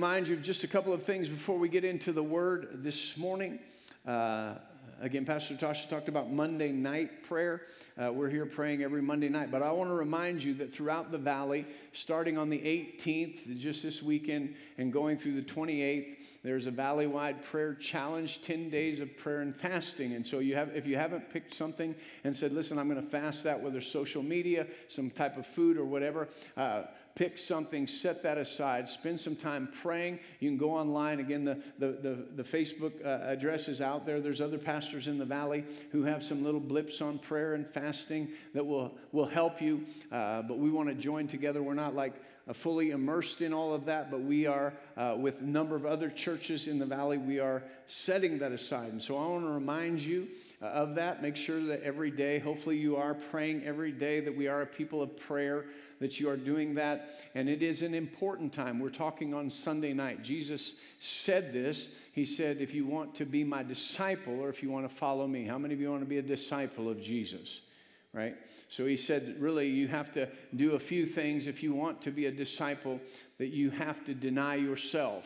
remind you of just a couple of things before we get into the word this morning. Uh, again, Pastor Tasha talked about Monday night prayer. Uh, we're here praying every Monday night. But I want to remind you that throughout the valley, starting on the 18th, just this weekend, and going through the 28th, there's a valley-wide prayer challenge, 10 days of prayer and fasting. And so you have, if you haven't picked something and said, listen, I'm going to fast that, whether social media, some type of food or whatever, uh, pick something, set that aside, spend some time praying. You can go online. Again, the, the, the, the Facebook uh, address is out there. There's other pastors in the valley who have some little blips on prayer and fasting that will, will help you. Uh, but we want to join together. We're not like uh, fully immersed in all of that, but we are, uh, with a number of other churches in the valley, we are setting that aside. And so I want to remind you uh, of that. Make sure that every day, hopefully, you are praying every day, that we are a people of prayer that you are doing that. And it is an important time. We're talking on Sunday night. Jesus said this. He said, If you want to be my disciple or if you want to follow me, how many of you want to be a disciple of Jesus? Right? So he said, really, you have to do a few things if you want to be a disciple, that you have to deny yourself.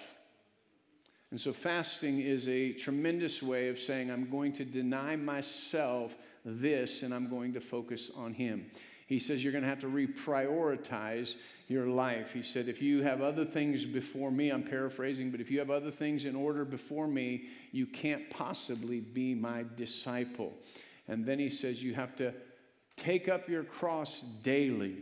And so fasting is a tremendous way of saying, I'm going to deny myself this and I'm going to focus on Him. He says you're going to have to reprioritize your life. He said, if you have other things before me, I'm paraphrasing, but if you have other things in order before me, you can't possibly be my disciple. And then he says, you have to take up your cross daily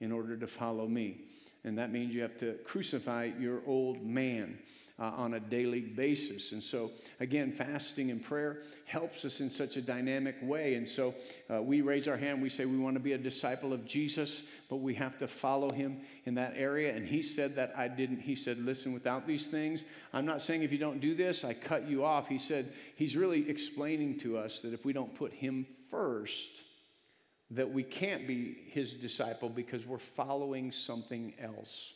in order to follow me. And that means you have to crucify your old man uh, on a daily basis. And so, again, fasting and prayer helps us in such a dynamic way. And so, uh, we raise our hand, we say we want to be a disciple of Jesus, but we have to follow him in that area. And he said that I didn't. He said, listen, without these things, I'm not saying if you don't do this, I cut you off. He said, he's really explaining to us that if we don't put him first, that we can't be his disciple because we're following something else.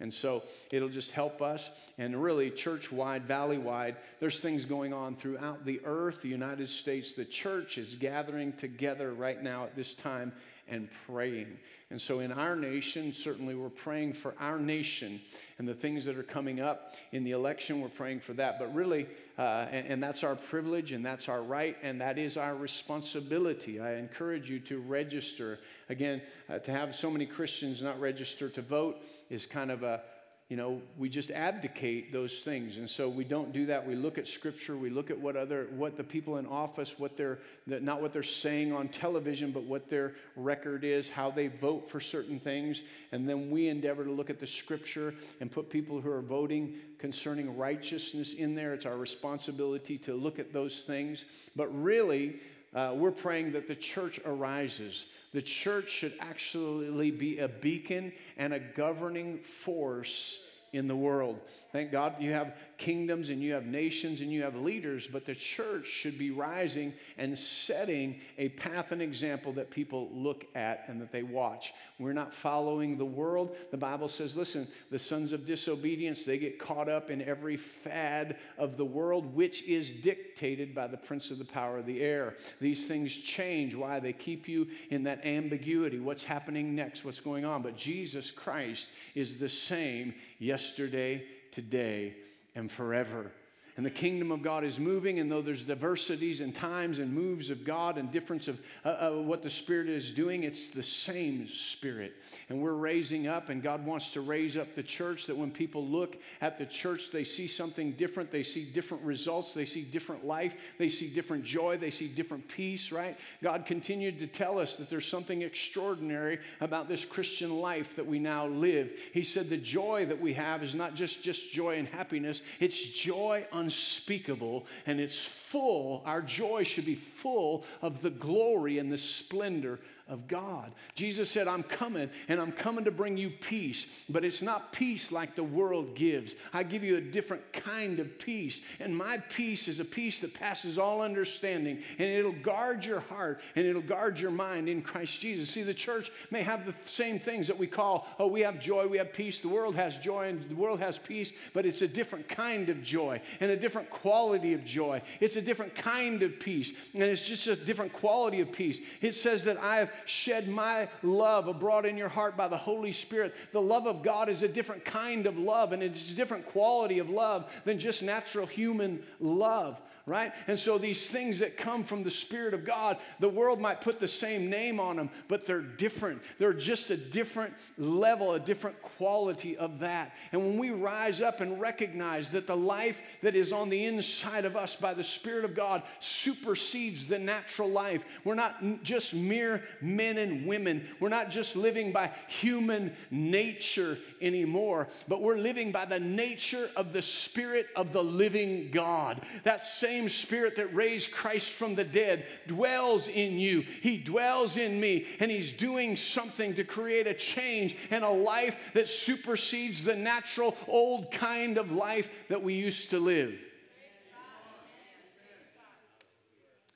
And so it'll just help us. And really, church wide, valley wide, there's things going on throughout the earth, the United States. The church is gathering together right now at this time and praying. And so, in our nation, certainly we're praying for our nation and the things that are coming up in the election. We're praying for that. But really, uh, and, and that's our privilege and that's our right and that is our responsibility. I encourage you to register. Again, uh, to have so many Christians not register to vote is kind of a you know, we just abdicate those things. And so we don't do that. We look at scripture, we look at what other what the people in office, what they're not what they're saying on television, but what their record is, how they vote for certain things. And then we endeavor to look at the scripture and put people who are voting concerning righteousness in there. It's our responsibility to look at those things. But really, uh, we're praying that the church arises. The church should actually be a beacon and a governing force in the world. Thank God you have kingdoms and you have nations and you have leaders, but the church should be rising and setting a path and example that people look at and that they watch. We're not following the world. The Bible says, listen, the sons of disobedience, they get caught up in every fad of the world, which is dictated by the prince of the power of the air. These things change. Why? They keep you in that ambiguity. What's happening next? What's going on? But Jesus Christ is the same yesterday, today, and forever. And the kingdom of God is moving, and though there's diversities and times and moves of God and difference of uh, uh, what the Spirit is doing, it's the same Spirit. And we're raising up, and God wants to raise up the church that when people look at the church, they see something different. They see different results. They see different life. They see different joy. They see different peace, right? God continued to tell us that there's something extraordinary about this Christian life that we now live. He said the joy that we have is not just, just joy and happiness, it's joy unspeakable and it's full. Our joy should be full of the glory and the splendor of God. Jesus said, I'm coming and I'm coming to bring you peace, but it's not peace like the world gives. I give you a different kind of peace, and my peace is a peace that passes all understanding, and it'll guard your heart and it'll guard your mind in Christ Jesus. See, the church may have the same things that we call, oh, we have joy, we have peace. The world has joy and the world has peace, but it's a different kind of joy and a different quality of joy. It's a different kind of peace, and it's just a different quality of peace. It says that I have shed my love abroad in your heart by the Holy Spirit. The love of God is a different kind of love, and it's a different quality of love than just natural human love right? And so these things that come from the Spirit of God, the world might put the same name on them, but they're different. They're just a different level, a different quality of that. And when we rise up and recognize that the life that is on the inside of us by the Spirit of God supersedes the natural life, we're not just mere men and women. We're not just living by human nature anymore, but we're living by the nature of the Spirit of the living God. That same same Spirit that raised Christ from the dead dwells in you. He dwells in me, and He's doing something to create a change and a life that supersedes the natural old kind of life that we used to live.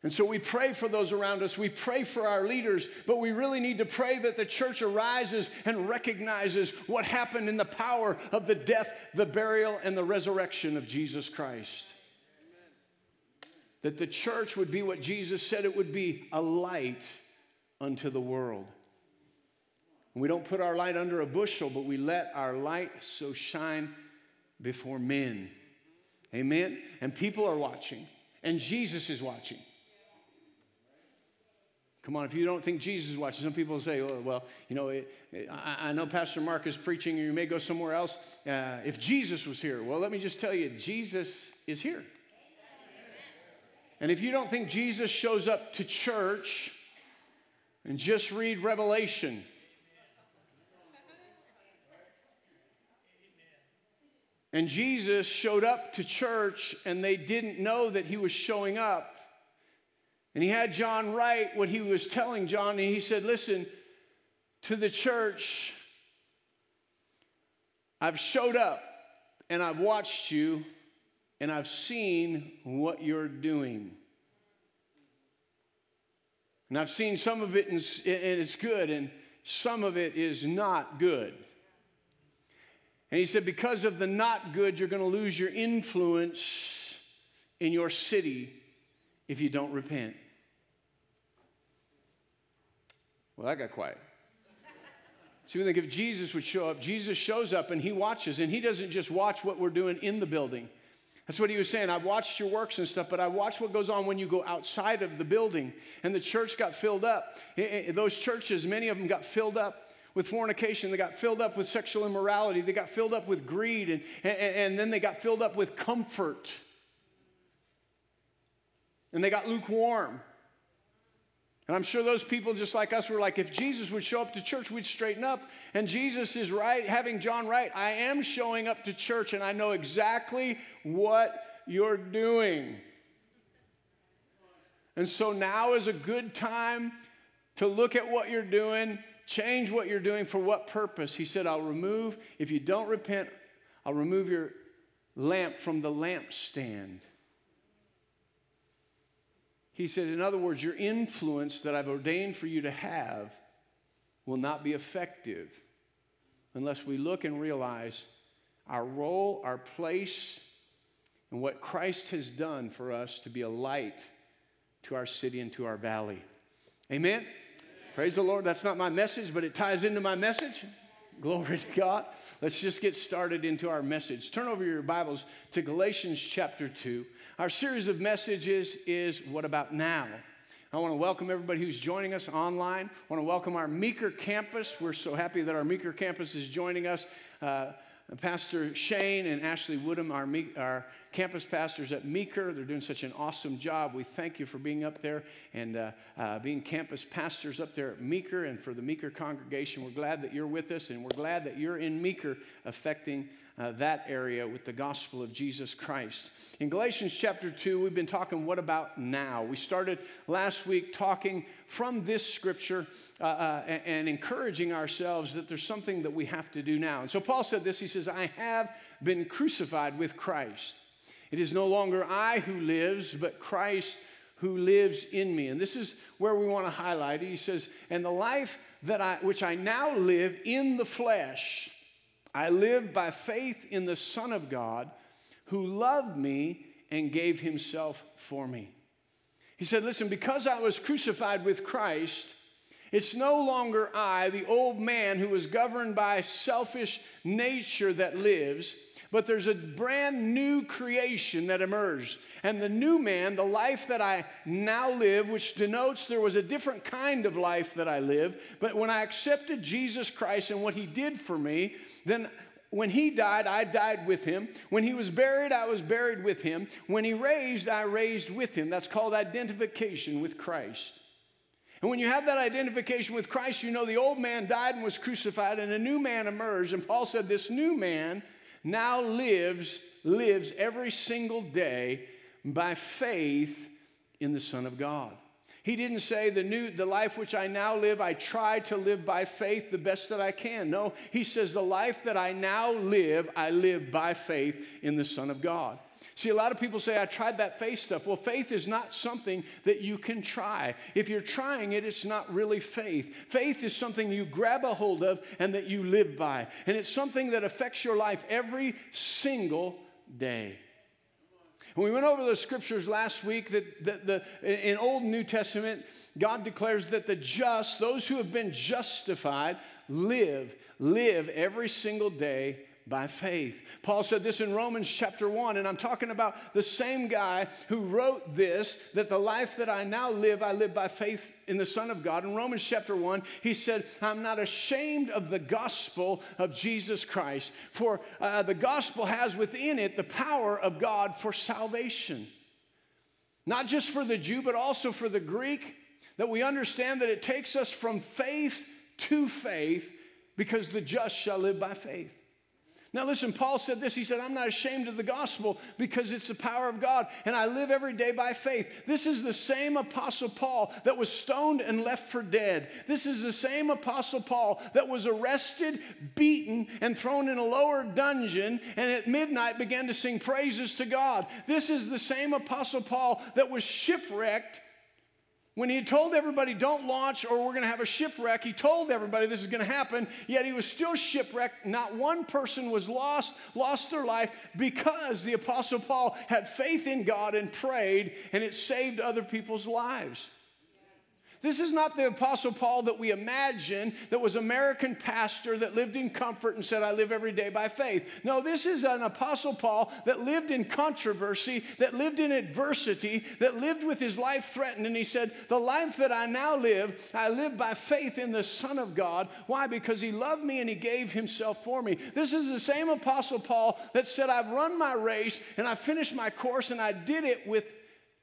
And so we pray for those around us. We pray for our leaders, but we really need to pray that the church arises and recognizes what happened in the power of the death, the burial, and the resurrection of Jesus Christ that the church would be what Jesus said it would be a light unto the world. we don't put our light under a bushel, but we let our light so shine before men. Amen? And people are watching, and Jesus is watching. Come on, if you don't think Jesus is watching, some people say, oh, well, you know, it, it, I, I, know Pastor Mark is preaching, or you may go somewhere else. Uh, if Jesus was here, well, let me just tell you, Jesus is here. And if you don't think Jesus shows up to church, and just read Revelation. And Jesus showed up to church, and they didn't know that he was showing up. And he had John write what he was telling John, and he said, Listen, to the church, I've showed up and I've watched you and I've seen what you're doing. And I've seen some of it and it's good, and some of it is not good. And he said, because of the not good, you're going to lose your influence in your city if you don't repent. Well, that got quiet. So we think if Jesus would show up, Jesus shows up and he watches, and he doesn't just watch what we're doing in the building. That's what he was saying. I've watched your works and stuff, but I watched what goes on when you go outside of the building. And the church got filled up. Those churches, many of them got filled up with fornication. They got filled up with sexual immorality. They got filled up with greed. And, and, and then they got filled up with comfort. And they got lukewarm. And I'm sure those people, just like us, were like, if Jesus would show up to church, we'd straighten up. And Jesus is right, having John write. I am showing up to church and I know exactly what you're doing. And so now is a good time to look at what you're doing, change what you're doing for what purpose. He said, I'll remove, if you don't repent, I'll remove your lamp from the lampstand. He said, in other words, your influence that I've ordained for you to have will not be effective unless we look and realize our role, our place, and what Christ has done for us to be a light to our city and to our valley. Amen? Amen? Praise the Lord. That's not my message, but it ties into my message. Glory to God. Let's just get started into our message. Turn over your Bibles to Galatians chapter 2. Our series of messages is What About Now? I want to welcome everybody who's joining us online. I want to welcome our Meeker campus. We're so happy that our Meeker campus is joining us. Uh, Pastor Shane and Ashley Woodham, our, our campus pastors at Meeker, they're doing such an awesome job. We thank you for being up there and uh, uh, being campus pastors up there at Meeker and for the Meeker congregation. We're glad that you're with us and we're glad that you're in Meeker affecting uh, that area with the gospel of Jesus Christ. In Galatians chapter 2, we've been talking, what about now? We started last week talking from this scripture uh, uh, and, and encouraging ourselves that there's something that we have to do now. And so Paul said this He says, I have been crucified with Christ. It is no longer I who lives, but Christ who lives in me. And this is where we want to highlight it. He says, And the life that I, which I now live in the flesh, I live by faith in the Son of God who loved me and gave himself for me. He said, Listen, because I was crucified with Christ, It's no longer I, the old man who was governed by selfish nature that lives, but there's a brand new creation that emerged. And the new man, the life that I now live, which denotes there was a different kind of life that I live, but when I accepted Jesus Christ and what he did for me, then when he died, I died with him. When he was buried, I was buried with him. When he raised, I raised with him. That's called identification with Christ. And when you have that identification with Christ, you know the old man died and was crucified, and a new man emerged. And Paul said, This new man now lives, lives every single day by faith in the Son of God. He didn't say the new the life which I now live I try to live by faith the best that I can. No, he says the life that I now live I live by faith in the Son of God. See, a lot of people say, I tried that faith stuff. Well, faith is not something that you can try. If you're trying it, it's not really faith. Faith is something you grab a hold of and that you live by. And it's something that affects your life every single day. We went over the scriptures last week that, that the, in Old and New Testament, God declares that the just, those who have been justified, live, live every single day by faith. Paul said this in Romans chapter 1, and I'm talking about the same guy who wrote this that the life that I now live, I live by faith in the Son of God. In Romans chapter 1, he said, I'm not ashamed of the gospel of Jesus Christ, for uh, the gospel has within it the power of God for salvation. Not just for the Jew, but also for the Greek, that we understand that it takes us from faith to faith because the just shall live by faith. Now, listen, Paul said this. He said, I'm not ashamed of the gospel because it's the power of God, and I live every day by faith. This is the same Apostle Paul that was stoned and left for dead. This is the same Apostle Paul that was arrested, beaten, and thrown in a lower dungeon, and at midnight began to sing praises to God. This is the same Apostle Paul that was shipwrecked when he told everybody, don't launch or we're going to have a shipwreck, he told everybody this is going to happen, yet he was still shipwrecked. Not one person was lost, lost their life because the Apostle Paul had faith in God and prayed, and it saved other people's lives. This is not the Apostle Paul that we imagine that was American pastor that lived in comfort and said, I live every day by faith. No, this is an Apostle Paul that lived in controversy, that lived in adversity, that lived with his life threatened. And he said, The life that I now live, I live by faith in the Son of God. Why? Because he loved me and he gave himself for me. This is the same Apostle Paul that said, I've run my race and I finished my course and I did it with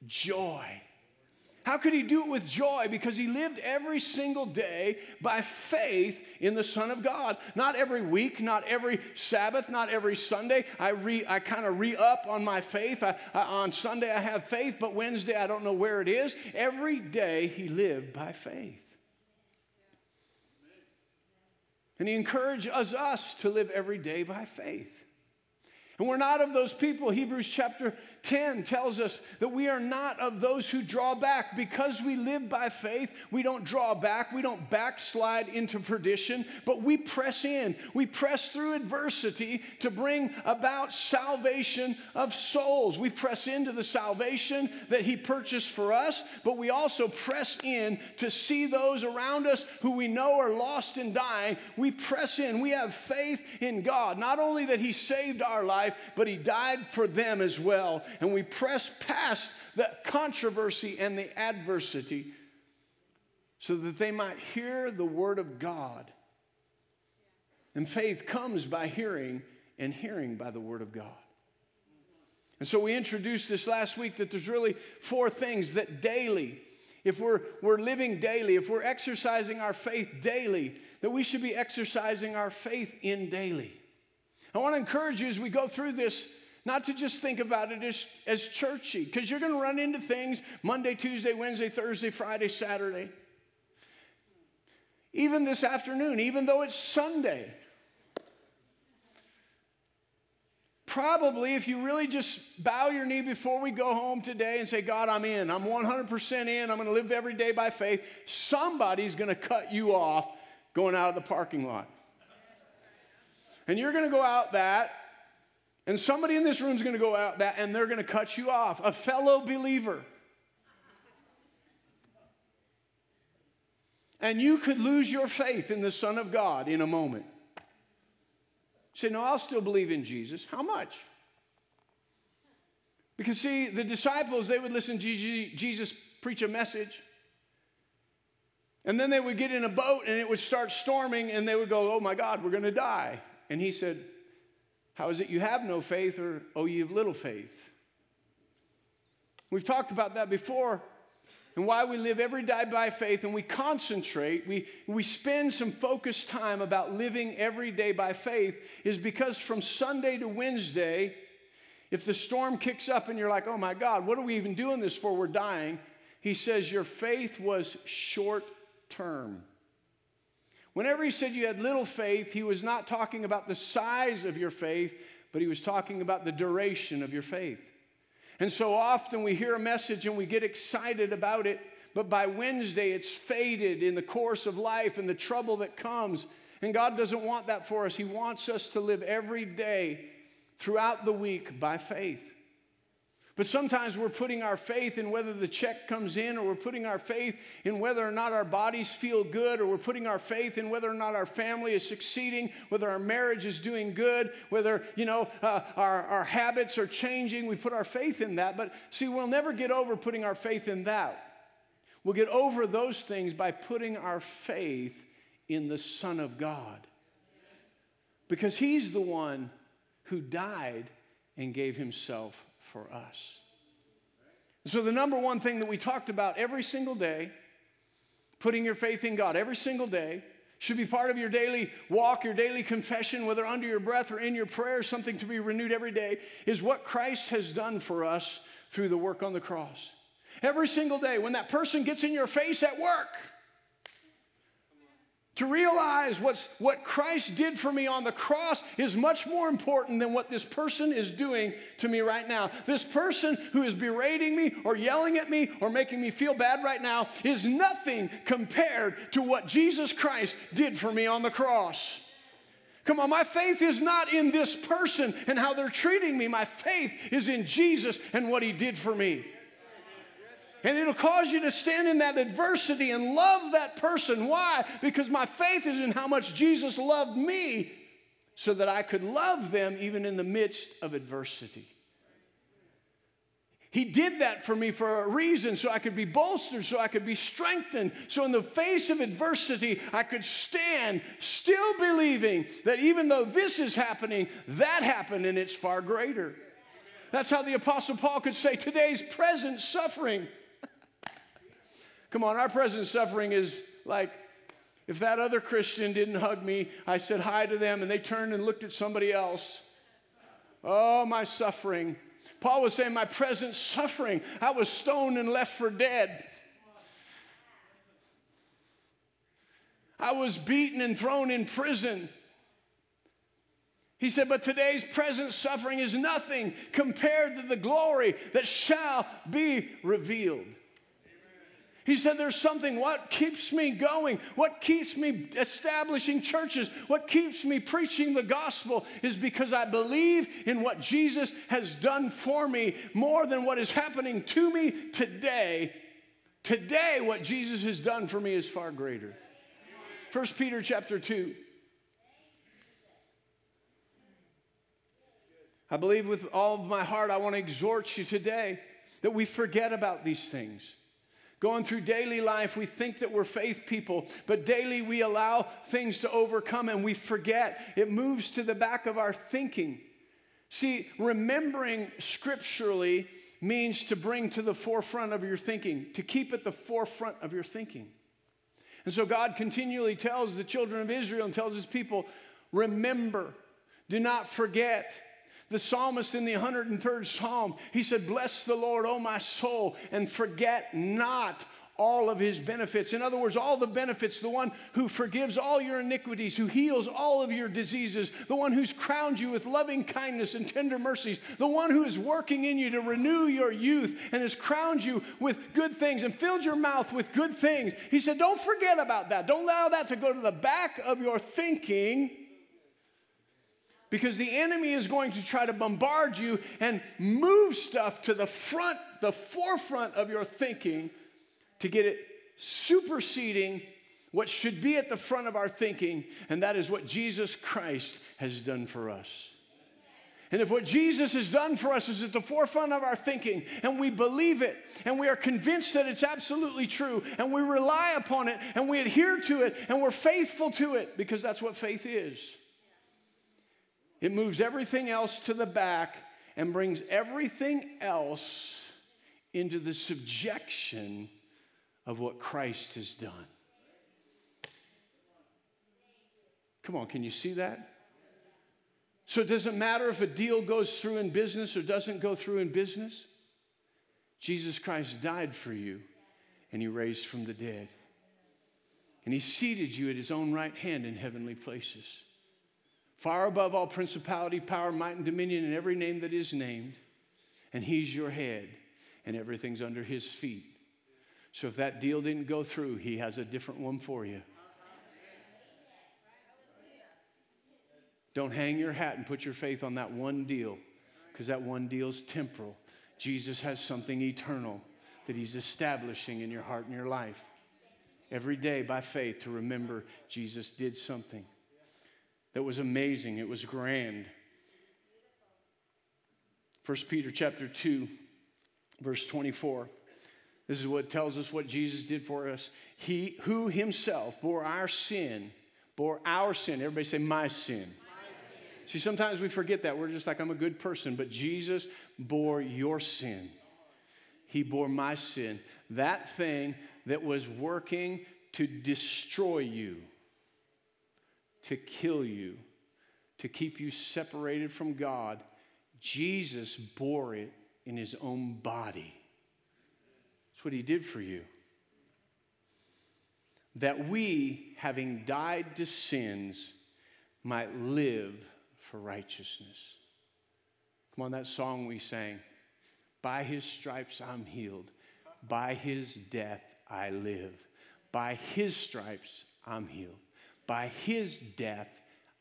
joy. How could he do it with joy? Because he lived every single day by faith in the Son of God. Not every week, not every Sabbath, not every Sunday. I, re, I kind of re up on my faith. I, I, on Sunday, I have faith, but Wednesday, I don't know where it is. Every day, he lived by faith. And he encourages us to live every day by faith. And we're not of those people. Hebrews chapter 10 tells us that we are not of those who draw back. Because we live by faith, we don't draw back, we don't backslide into perdition, but we press in. We press through adversity to bring about salvation of souls. We press into the salvation that He purchased for us, but we also press in to see those around us who we know are lost and dying. We press in. We have faith in God. Not only that He saved our life, but he died for them as well. And we press past the controversy and the adversity so that they might hear the word of God. And faith comes by hearing, and hearing by the word of God. And so we introduced this last week that there's really four things that daily, if we're, we're living daily, if we're exercising our faith daily, that we should be exercising our faith in daily. I want to encourage you as we go through this not to just think about it as, as churchy, because you're going to run into things Monday, Tuesday, Wednesday, Thursday, Friday, Saturday. Even this afternoon, even though it's Sunday. Probably, if you really just bow your knee before we go home today and say, God, I'm in, I'm 100% in, I'm going to live every day by faith, somebody's going to cut you off going out of the parking lot. And you're going to go out that, and somebody in this room is going to go out that, and they're going to cut you off. A fellow believer. And you could lose your faith in the Son of God in a moment. say, No, I'll still believe in Jesus. How much? Because, see, the disciples, they would listen to Jesus preach a message. And then they would get in a boat and it would start storming and they would go, Oh my God, we're going to die. And he said, How is it you have no faith or, Oh, you have little faith? We've talked about that before and why we live every day by faith and we concentrate, we, we spend some focused time about living every day by faith is because from Sunday to Wednesday, if the storm kicks up and you're like, oh my God, what are we even doing this for? We're dying. He says, Your faith was short term. Whenever he said you had little faith, he was not talking about the size of your faith, but he was talking about the duration of your faith. And so often we hear a message and we get excited about it, but by Wednesday it's faded in the course of life and the trouble that comes. And God doesn't want that for us. He wants us to live every day throughout the week by faith. But sometimes we're putting our faith in whether the check comes in, or we're putting our faith in whether or not our bodies feel good, or we're putting our faith in whether or not our family is succeeding, whether our marriage is doing good, whether, you know, uh, our, our habits are changing. We put our faith in that. But see, we'll never get over putting our faith in that. We'll get over those things by putting our faith in the Son of God. Because He's the one who died and gave Himself for us. So, the number one thing that we talked about every single day, putting your faith in God every single day, should be part of your daily walk, your daily confession, whether under your breath or in your prayer, something to be renewed every day, is what Christ has done for us through the work on the cross. Every single day, when that person gets in your face at work, to realize what's, what Christ did for me on the cross is much more important than what this person is doing to me right now. This person who is berating me or yelling at me or making me feel bad right now is nothing compared to what Jesus Christ did for me on the cross. Come on, my faith is not in this person and how they're treating me. My faith is in Jesus and what he did for me. And it'll cause you to stand in that adversity and love that person. Why? Because my faith is in how much Jesus loved me so that I could love them even in the midst of adversity. He did that for me for a reason, so I could be bolstered, so I could be strengthened. So, in the face of adversity, I could stand still believing that even though this is happening, that happened and it's far greater. That's how the Apostle Paul could say today's present suffering Come on, our present suffering is like if that other Christian didn't hug me, I said hi to them and they turned and looked at somebody else. Oh, my suffering. Paul was saying, My present suffering. I was stoned and left for dead. I was beaten and thrown in prison. He said, But today's present suffering is nothing compared to the glory that shall be revealed. He said, There's something, what keeps me going? What keeps me establishing churches? What keeps me preaching the gospel is because I believe in what Jesus has done for me more than what is happening to me today. Today, what Jesus has done for me is far greater. 1 Peter chapter 2. I believe with all of my heart, I want to exhort you today that we forget about these things. Going through daily life, we think that we're faith people, but daily we allow things to overcome and we forget. It moves to the back of our thinking. See, remembering scripturally means to bring to the forefront of your thinking, to keep at the forefront of your thinking. And so God continually tells the children of Israel and tells his people, remember, do not forget. The psalmist in the 103rd Psalm, he said, Bless the Lord, O my soul, and forget not all of his benefits. In other words, all the benefits, the one who forgives all your iniquities, who heals all of your diseases, the one who's crowned you with loving kindness and tender mercies, the one who is working in you to renew your youth and has crowned you with good things and filled your mouth with good things. He said, Don't forget about that. Don't allow that to go to the back of your thinking because the enemy is going to try to bombard you and move stuff to the front, the forefront of your thinking to get it superseding what should be at the front of our thinking, and that is what Jesus Christ has done for us. And if what Jesus has done for us is at the forefront of our thinking, and we believe it, and we are convinced that it's absolutely true, and we rely upon it, and we adhere to it, and we're faithful to it, because that's what faith is. It moves everything else to the back and brings everything else into the subjection of what Christ has done. Come on, can you see that? So it doesn't matter if a deal goes through in business or doesn't go through in business. Jesus Christ died for you and he raised from the dead. And he seated you at his own right hand in heavenly places, far above all principality, power, might, and dominion, and every name that is named. And he's your head, and everything's under his feet. So if that deal didn't go through, he has a different one for you. Don't hang your hat and put your faith on that one deal because that one deal's temporal. Jesus has something eternal that he's establishing in your heart and your life. Every day by faith to remember Jesus did something that was amazing, it was grand. 1 Peter chapter 2 verse 24. This is what tells us what Jesus did for us. He who himself bore our sin, bore our sin. Everybody say my sin See, sometimes we forget that. We're just like, I'm a good person. But Jesus bore your sin. He bore my sin. That thing that was working to destroy you, to kill you, to keep you separated from God, Jesus bore it in his own body. That's what he did for you. That we, having died to sins, might live for righteousness. Come on, that song we sang. By his stripes I'm healed. By his death I live. By his stripes I'm healed. By his death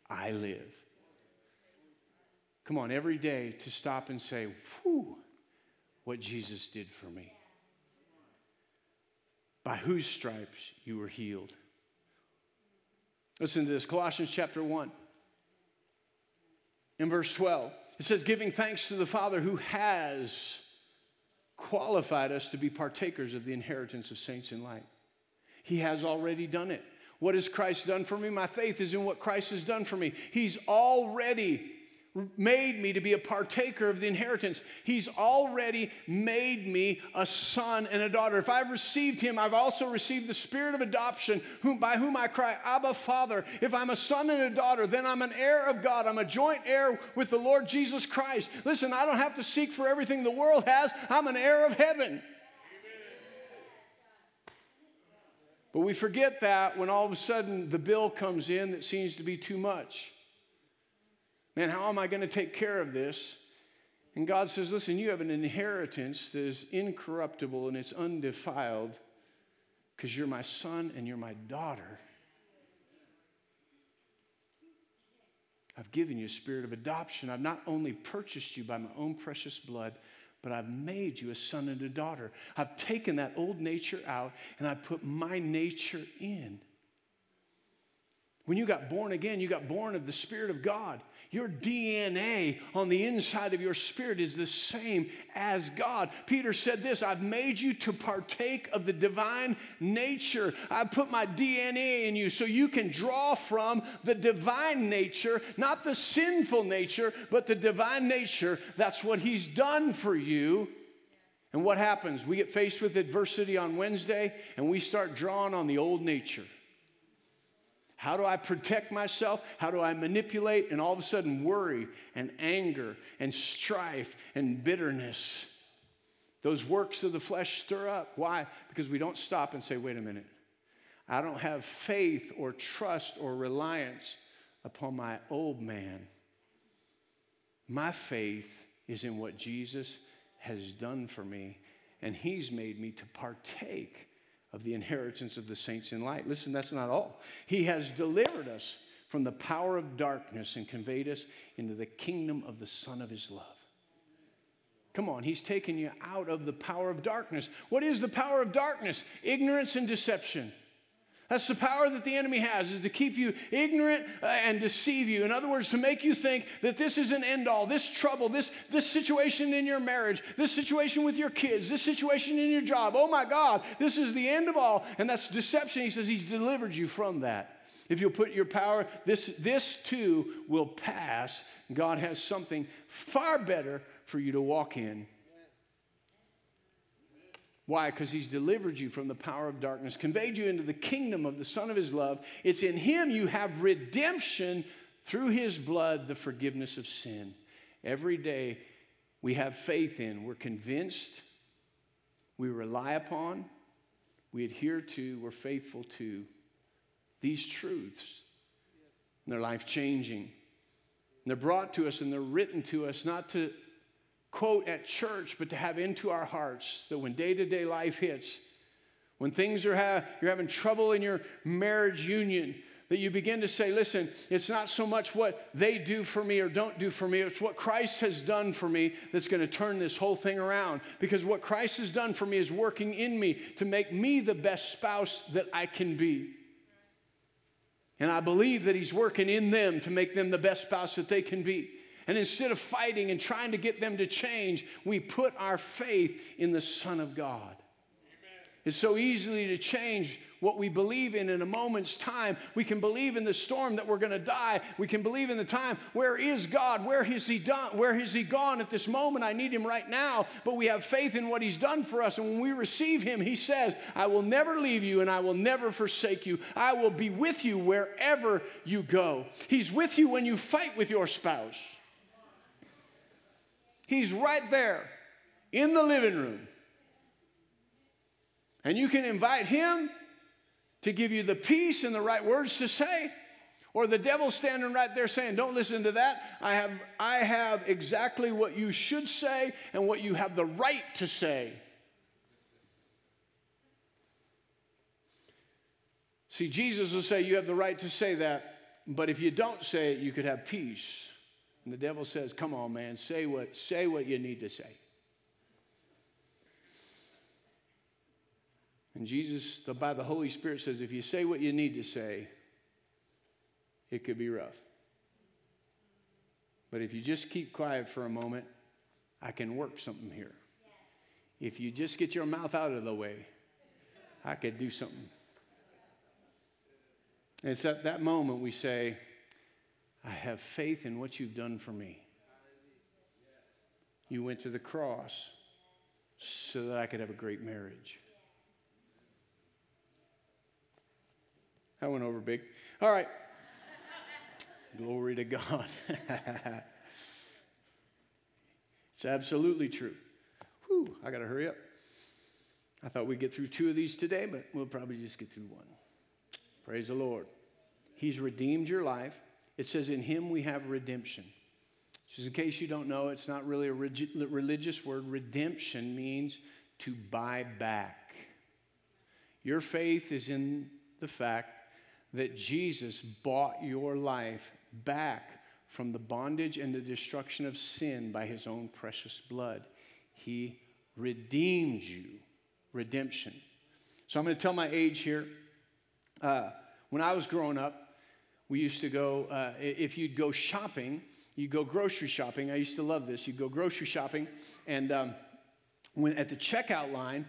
I live. Come on, every day to stop and say, whew, what Jesus did for me. By whose stripes you were healed. Listen to this Colossians chapter 1 in verse 12. It says, giving thanks to the Father who has qualified us to be partakers of the inheritance of saints in light. He has already done it. What has Christ done for me? My faith is in what Christ has done for me. He's already made me to be a partaker of the inheritance. He's already made me a son and a daughter. If I've received him, I've also received the spirit of adoption, whom, by whom I cry, Abba, Father. If I'm a son and a daughter, then I'm an heir of God. I'm a joint heir with the Lord Jesus Christ. Listen, I don't have to seek for everything the world has, I'm an heir of heaven. But we forget that when all of a sudden the bill comes in that seems to be too much. Man, how am I going to take care of this? And God says, Listen, you have an inheritance that is incorruptible and it's undefiled because you're my son and you're my daughter. I've given you a spirit of adoption. I've not only purchased you by my own precious blood, but I've made you a son and a daughter. I've taken that old nature out and I put my nature in. When you got born again, you got born of the Spirit of God. Your DNA on the inside of your spirit is the same as God. Peter said this I've made you to partake of the divine nature. I've put my DNA in you so you can draw from the divine nature, not the sinful nature, but the divine nature. That's what He's done for you. And what happens? We get faced with adversity on Wednesday and we start drawing on the old nature. How do I protect myself? How do I manipulate? And all of a sudden, worry and anger and strife and bitterness. Those works of the flesh stir up. Why? Because we don't stop and say, wait a minute. I don't have faith or trust or reliance upon my old man. My faith is in what Jesus has done for me, and he's made me to partake of the inheritance of the saints in light. Listen, that's not all. He has delivered us from the power of darkness and conveyed us into the kingdom of the Son of His love. Come on, He's taken you out of the power of darkness. What is the power of darkness? Ignorance and deception. That's the power that the enemy has, is to keep you ignorant uh, and deceive you. In other words, to make you think that this is an end all, this trouble, this, this situation in your marriage, this situation with your kids, this situation in your job. Oh my God, this is the end of all. And that's deception. He says he's delivered you from that. If you'll put your power, this, this too will pass. God has something far better for you to walk in why? Because he's delivered you from the power of darkness, conveyed you into the kingdom of the Son of his love. It's in him you have redemption through his blood, the forgiveness of sin. Every day we have faith in, we're convinced, we rely upon, we adhere to, we're faithful to these truths. And they're life changing. They're brought to us and they're written to us not to quote at church, but to have into our hearts that when day to day life hits, when things are ha- you're having trouble in your marriage union, that you begin to say, listen, it's not so much what they do for me or don't do for me, it's what Christ has done for me that's going to turn this whole thing around. Because what Christ has done for me is working in me to make me the best spouse that I can be. And I believe that He's working in them to make them the best spouse that they can be. And instead of fighting and trying to get them to change, we put our faith in the Son of God. Amen. It's so easily to change what we believe in in a moment's time. We can believe in the storm that we're going to die. We can believe in the time. Where is God? Where has He done? Where has He gone at this moment? I need Him right now. But we have faith in what He's done for us. And when we receive Him, He says, I will never leave you and I will never forsake you. I will be with you wherever you go. He's with you when you fight with your spouse. He's right there in the living room. And you can invite him to give you the peace and the right words to say. Or the devil standing right there saying, Don't listen to that. I have, I have exactly what you should say and what you have the right to say. See, Jesus will say, You have the right to say that, but if you don't say it, you could have peace. And the devil says, Come on, man, say what, say what you need to say. And Jesus, by the Holy Spirit, says, If you say what you need to say, it could be rough. But if you just keep quiet for a moment, I can work something here. If you just get your mouth out of the way, I could do something. And it's at that moment we say, I have faith in what you've done for me. You went to the cross so that I could have a great marriage. That went over big. All right. Glory to God. it's absolutely true. Whew, I got to hurry up. I thought we'd get through two of these today, but we'll probably just get through one. Praise the Lord. He's redeemed your life. It says, In him we have redemption. Just in case you don't know, it's not really a religious word. Redemption means to buy back. Your faith is in the fact that Jesus bought your life back from the bondage and the destruction of sin by his own precious blood. He redeemed you. Redemption. So I'm going to tell my age here. Uh, when I was growing up, we used to go, uh, if you'd go shopping, you'd go grocery shopping. I used to love this. You'd go grocery shopping, and um, when at the checkout line,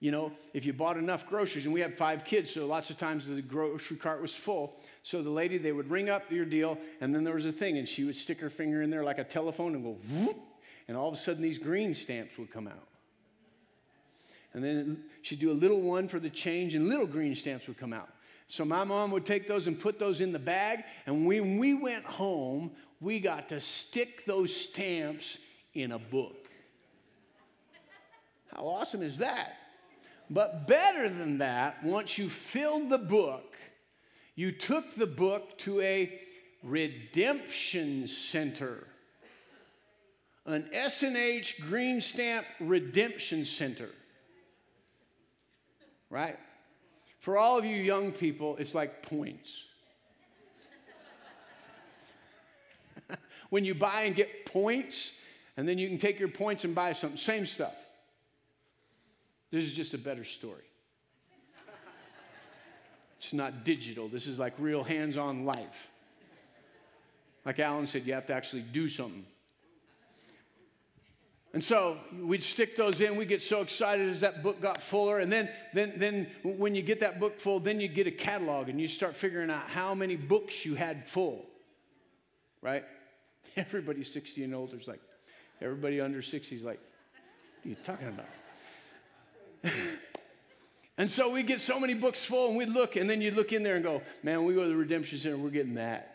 you know, if you bought enough groceries, and we had five kids, so lots of times the grocery cart was full. So the lady, they would ring up your deal, and then there was a thing, and she would stick her finger in there like a telephone and go, whoop, and all of a sudden these green stamps would come out. And then she'd do a little one for the change, and little green stamps would come out. So my mom would take those and put those in the bag. And when we went home, we got to stick those stamps in a book. How awesome is that? But better than that, once you filled the book, you took the book to a redemption center. An S&H Green Stamp Redemption Center. Right? For all of you young people, it's like points. when you buy and get points, and then you can take your points and buy something, same stuff. This is just a better story. It's not digital. This is like real hands on life. Like Alan said, you have to actually do something. And so we'd stick those in. We get so excited as that book got fuller. And then, then, then when you get that book full, then you get a catalog and you start figuring out how many books you had full. Right? Everybody 60 and older is like, everybody under 60 is like, what are you talking about? and so we get so many books full and we'd look, and then you'd look in there and go, man, we go to the Redemption Center, we're getting that.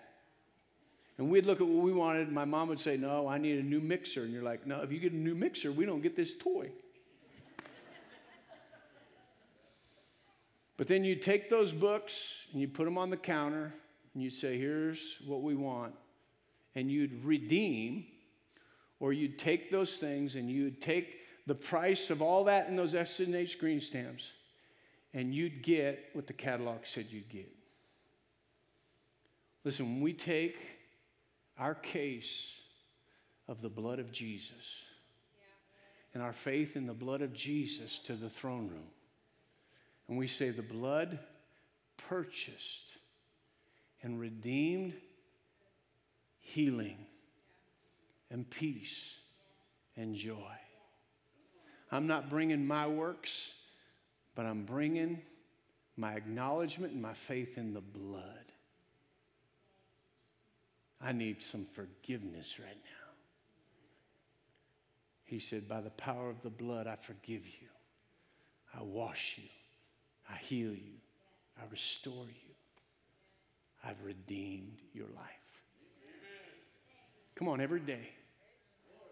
And we'd look at what we wanted, and my mom would say, No, I need a new mixer. And you're like, No, if you get a new mixer, we don't get this toy. but then you take those books and you put them on the counter and you say, Here's what we want. And you'd redeem, or you'd take those things and you'd take the price of all that in those S&H green stamps, and you'd get what the catalog said you'd get. Listen, when we take our case of the blood of Jesus and our faith in the blood of Jesus to the throne room. And we say, the blood purchased and redeemed healing and peace and joy. I'm not bringing my works, but I'm bringing my acknowledgement and my faith in the blood. I need some forgiveness right now. He said, By the power of the blood, I forgive you. I wash you. I heal you. I restore you. I've redeemed your life. Come on, every day.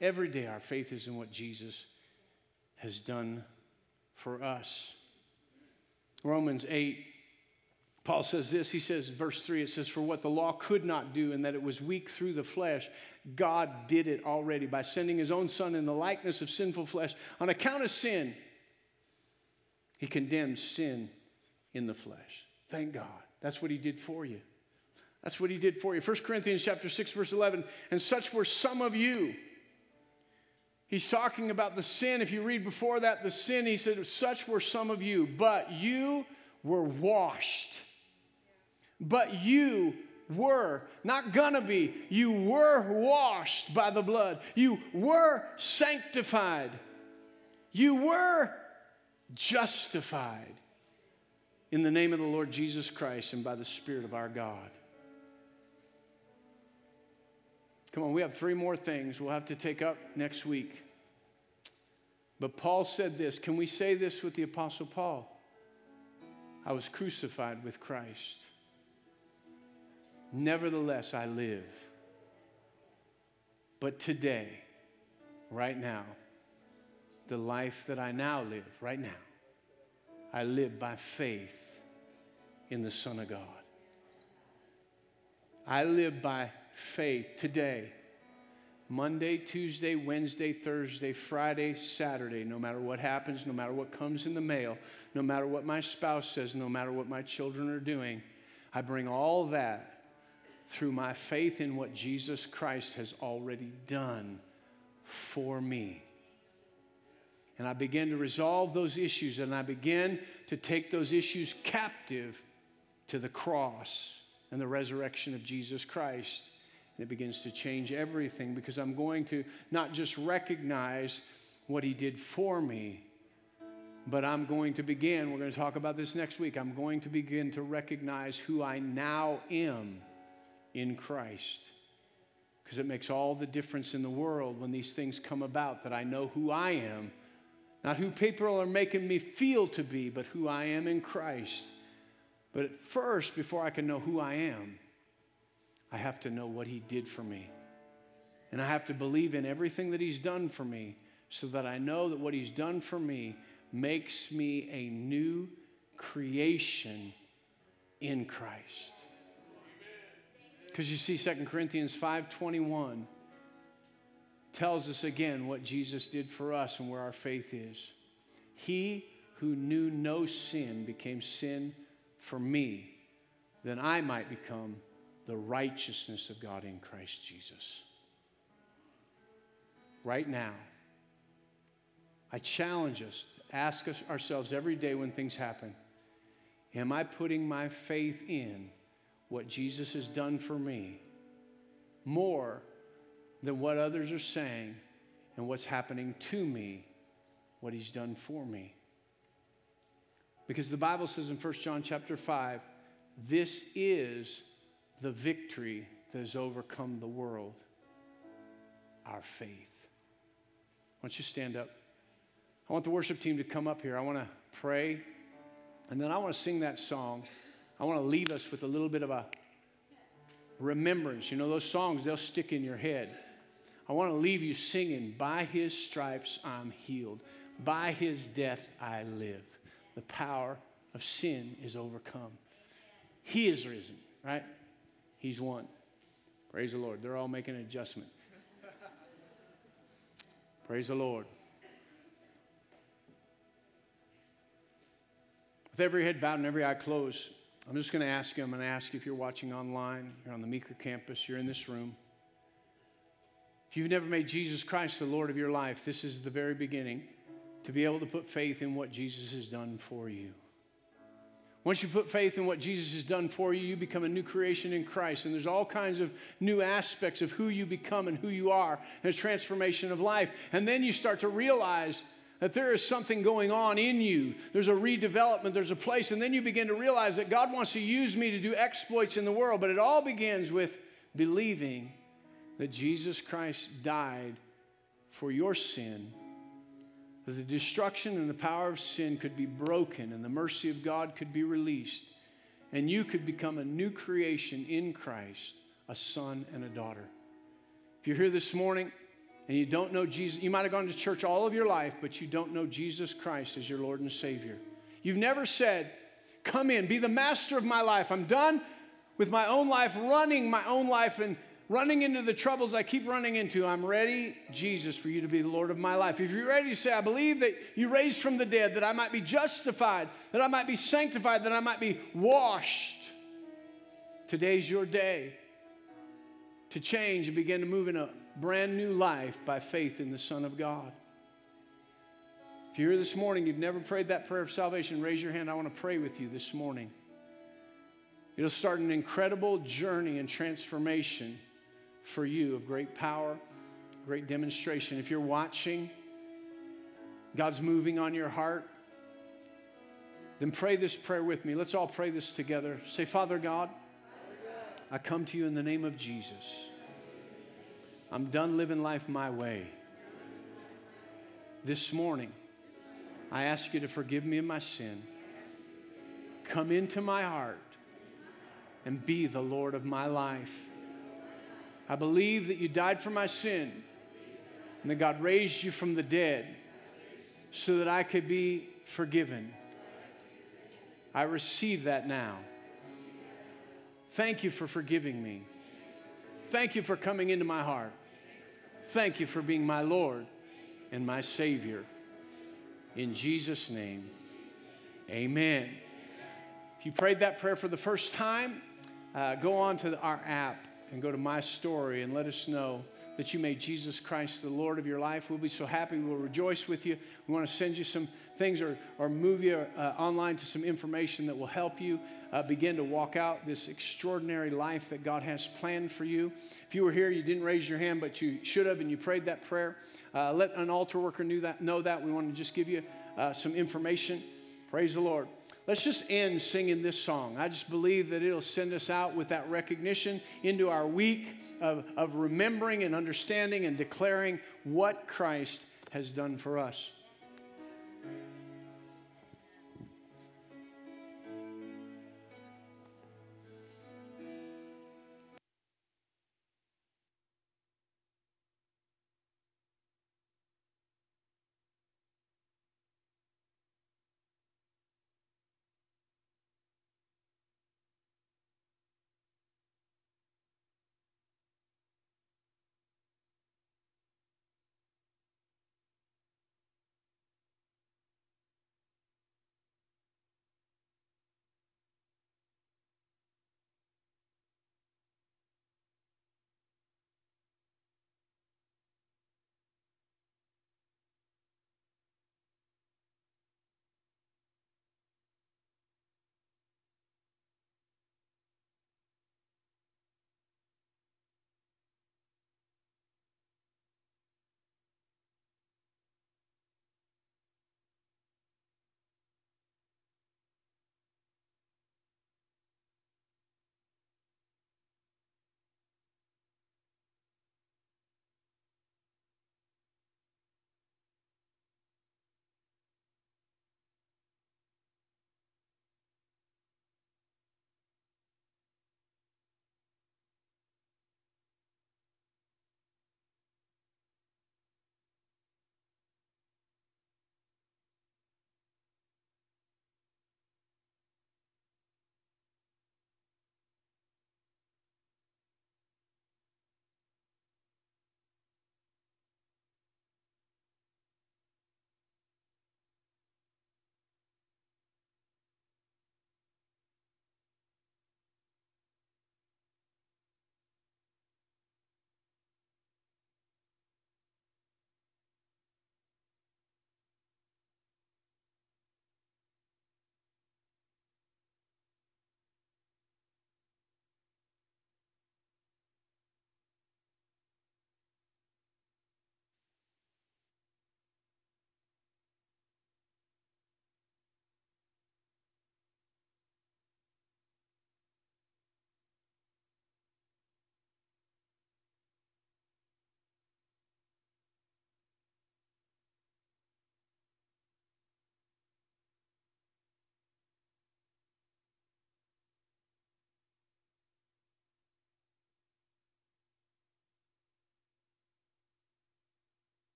Every day, our faith is in what Jesus has done for us. Romans 8 Paul says this, he says, verse 3, it says, For what the law could not do, and that it was weak through the flesh, God did it already by sending his own Son in the likeness of sinful flesh. On account of sin, he condemned sin in the flesh. Thank God. That's what he did for you. That's what he did for you. 1 Corinthians chapter 6, verse 11, and such were some of you. He's talking about the sin. If you read before that, the sin, he said, such were some of you, but you were washed but you were, not gonna be, you were washed by the blood. You were sanctified. You were justified in the name of the Lord Jesus Christ and by the Spirit of our God. Come on, we have three more things we'll have to take up next week. But Paul said this. Can we say this with the Apostle Paul? I was crucified with Christ. Nevertheless, I live. But today, right now, the life that I now live, right now, I live by faith in the Son of God. I live by faith today, Monday, Tuesday, Wednesday, Thursday, Friday, Saturday, no matter what happens, no matter what comes in the mail, no matter what my spouse says, no matter what my children are doing, I bring all that through my faith in what Jesus Christ has already done for me. And I begin to resolve those issues and I begin to take those issues captive to the cross and the resurrection of Jesus Christ. And it begins to change everything because I'm going to not just recognize what He did for me, but I'm going to begin, we're going to talk about this next week. I'm going to begin to recognize who I now am in Christ. Because it makes all the difference in the world when these things come about that I know who I am, not who people are making me feel to be, but who I am in Christ. But at first, before I can know who I am, I have to know what He did for me. And I have to believe in everything that He's done for me so that I know that what He's done for me makes me a new creation in Christ. Because you see, 2 Corinthians 5.21 tells us again what Jesus did for us and where our faith is. He who knew no sin became sin for me, that I might become the righteousness of God in Christ Jesus. Right now, I challenge us to ask ourselves every day when things happen Am I putting my faith in what Jesus has done for me more than what others are saying and what's happening to me, what he's done for me? Because the Bible says in 1 John chapter 5, this is the victory that has overcome the world, our faith. Why don't you stand up? I want the worship team to come up here. I want to pray, and then I want to sing that song. I want to leave us with a little bit of a remembrance. You know, those songs, they'll stick in your head. I want to leave you singing, By his stripes I'm healed, by his death I live. The power of sin is overcome. He is risen, right? He's won. Praise the Lord. They're all making an adjustment. Praise the Lord. With every head bowed and every eye closed, I'm just going to ask you, I'm going to ask you if you're watching online, you're on the Meeker campus, you're in this room. If you've never made Jesus Christ the Lord of your life, this is the very beginning to be able to put faith in what Jesus has done for you. Once you put faith in what Jesus has done for you, you become a new creation in Christ. And there's all kinds of new aspects of who you become and who you are, and a transformation of life. And then you start to realize that there is something going on in you. There's a redevelopment, there's a place. And then you begin to realize that God wants to use me to do exploits in the world. But it all begins with believing that Jesus Christ died for your sin that the destruction and the power of sin could be broken and the mercy of God could be released, and you could become a new creation in Christ, a son and a daughter. If you're here this morning and you don't know Jesus, you might have gone to church all of your life, but you don't know Jesus Christ as your Lord and Savior. You've never said, Come in, be the master of my life. I'm done with my own life, running my own life and running into the troubles I keep running into, I'm ready, Jesus, for you to be the Lord of my life. If you're ready to say, I believe that you raised from the dead, that I might be justified, that I might be sanctified, that I might be washed, today's your day to change and begin to move in a brand new life by faith in the Son of God. If you're here this morning, you've never prayed that prayer of salvation, raise your hand. I want to pray with you this morning. It'll start an incredible journey and transformation for you of great power, great demonstration. If you're watching, God's moving on your heart, then pray this prayer with me. Let's all pray this together. Say, Father God, I come to you in the name of Jesus. I'm done living life my way. This morning, I ask you to forgive me of my sin. Come into my heart and be the Lord of my life. I believe that you died for my sin and that God raised you from the dead so that I could be forgiven. I receive that now. Thank you for forgiving me. Thank you for coming into my heart. Thank you for being my Lord and my Savior. In Jesus' name, amen. If you prayed that prayer for the first time, uh, go on to our app and go to My Story and let us know that you made Jesus Christ the Lord of your life. We'll be so happy. We'll rejoice with you. We want to send you some things or, or move you uh, online to some information that will help you uh, begin to walk out this extraordinary life that God has planned for you. If you were here, you didn't raise your hand, but you should have, and you prayed that prayer, uh, let an altar worker know that, know that. We want to just give you uh, some information. Praise the Lord. Let's just end singing this song. I just believe that it'll send us out with that recognition into our week of, of remembering and understanding and declaring what Christ has done for us. Thank you.